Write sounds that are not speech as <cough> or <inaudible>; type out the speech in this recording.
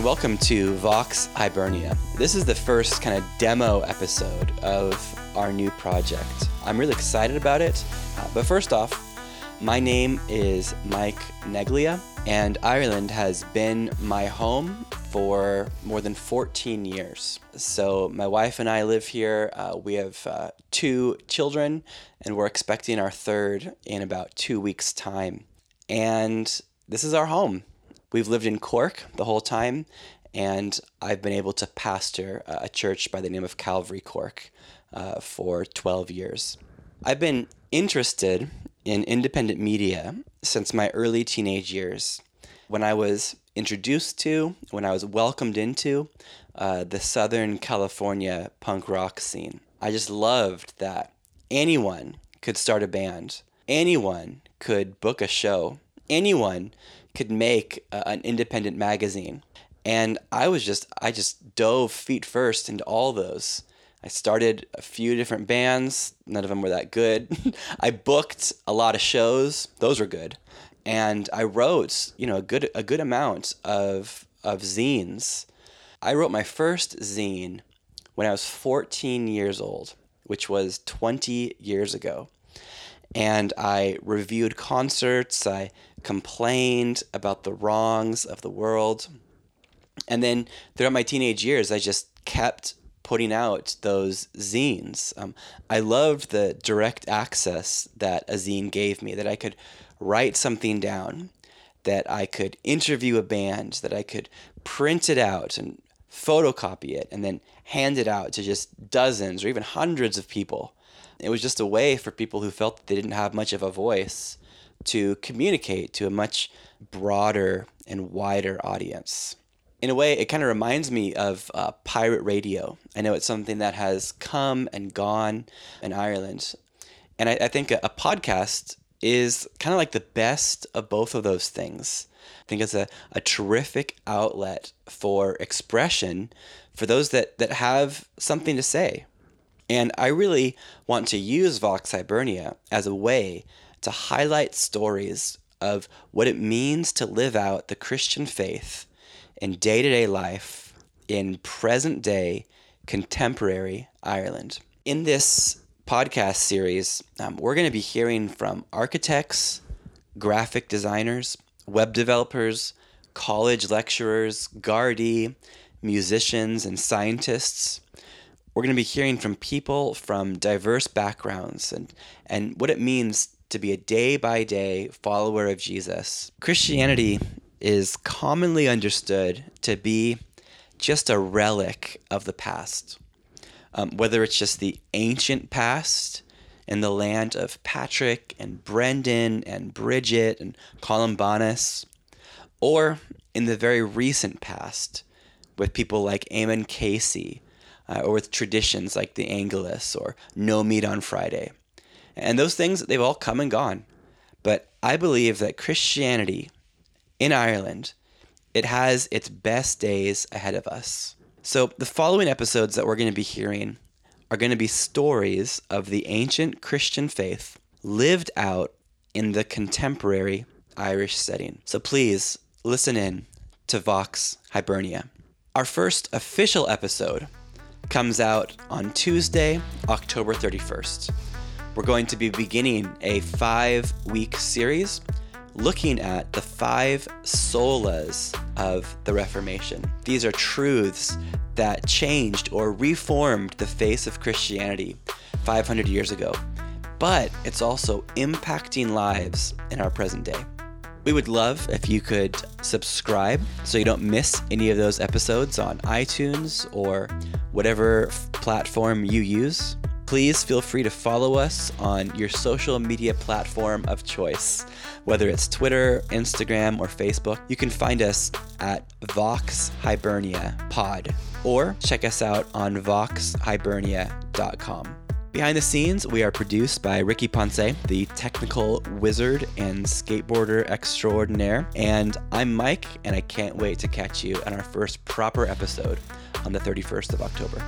and welcome to Vox Hibernia. This is the first kind of demo episode of our new project. I'm really excited about it, uh, but first off, my name is Mike Neglia, and Ireland has been my home for more than 14 years. So, my wife and I live here. Uh, we have uh, two children, and we're expecting our third in about two weeks' time. And this is our home. We've lived in Cork the whole time, and I've been able to pastor a church by the name of Calvary Cork uh, for 12 years. I've been interested in independent media since my early teenage years. When I was introduced to, when I was welcomed into uh, the Southern California punk rock scene, I just loved that anyone could start a band, anyone could book a show, anyone could make uh, an independent magazine. And I was just, I just dove feet first into all those. I started a few different bands. None of them were that good. <laughs> I booked a lot of shows. Those were good. And I wrote, you know, a good a good amount of of zines. I wrote my first zine when I was 14 years old, which was 20 years ago. And I reviewed concerts, I complained about the wrongs of the world. And then throughout my teenage years, I just kept putting out those zines. Um, I loved the direct access that a zine gave me, that I could write something down, that I could interview a band, that I could print it out and photocopy it and then hand it out to just dozens or even hundreds of people. It was just a way for people who felt that they didn't have much of a voice to communicate to a much broader and wider audience. In a way, it kind of reminds me of uh, pirate radio. I know it's something that has come and gone in Ireland. And I, I think a, a podcast is kind of like the best of both of those things. I think it's a, a terrific outlet for expression for those that, that have something to say. And I really want to use Vox Hibernia as a way to highlight stories of what it means to live out the Christian faith in day to day life in present day contemporary Ireland. In this podcast series, um, we're going to be hearing from architects, graphic designers, web developers, college lecturers, Gardaí, musicians, and scientists. We're going to be hearing from people from diverse backgrounds and, and what it means to be a day by day follower of Jesus. Christianity is commonly understood to be just a relic of the past. Um, whether it's just the ancient past in the land of Patrick and Brendan and Bridget and Columbanus, or in the very recent past with people like Eamonn Casey, uh, or with traditions like the Angelus or No Meat on Friday. And those things, they've all come and gone. But I believe that Christianity in Ireland, it has its best days ahead of us. So the following episodes that we're going to be hearing are going to be stories of the ancient Christian faith lived out in the contemporary Irish setting. So please listen in to Vox Hibernia. Our first official episode comes out on Tuesday, October 31st we're going to be beginning a five week series looking at the five solas of the Reformation. These are truths that changed or reformed the face of Christianity 500 years ago, but it's also impacting lives in our present day. We would love if you could subscribe so you don't miss any of those episodes on iTunes or whatever platform you use please feel free to follow us on your social media platform of choice, whether it's Twitter, Instagram, or Facebook. You can find us at Vox Hibernia Pod or check us out on voxhibernia.com. Behind the scenes, we are produced by Ricky Ponce, the technical wizard and skateboarder extraordinaire. And I'm Mike, and I can't wait to catch you on our first proper episode on the 31st of October.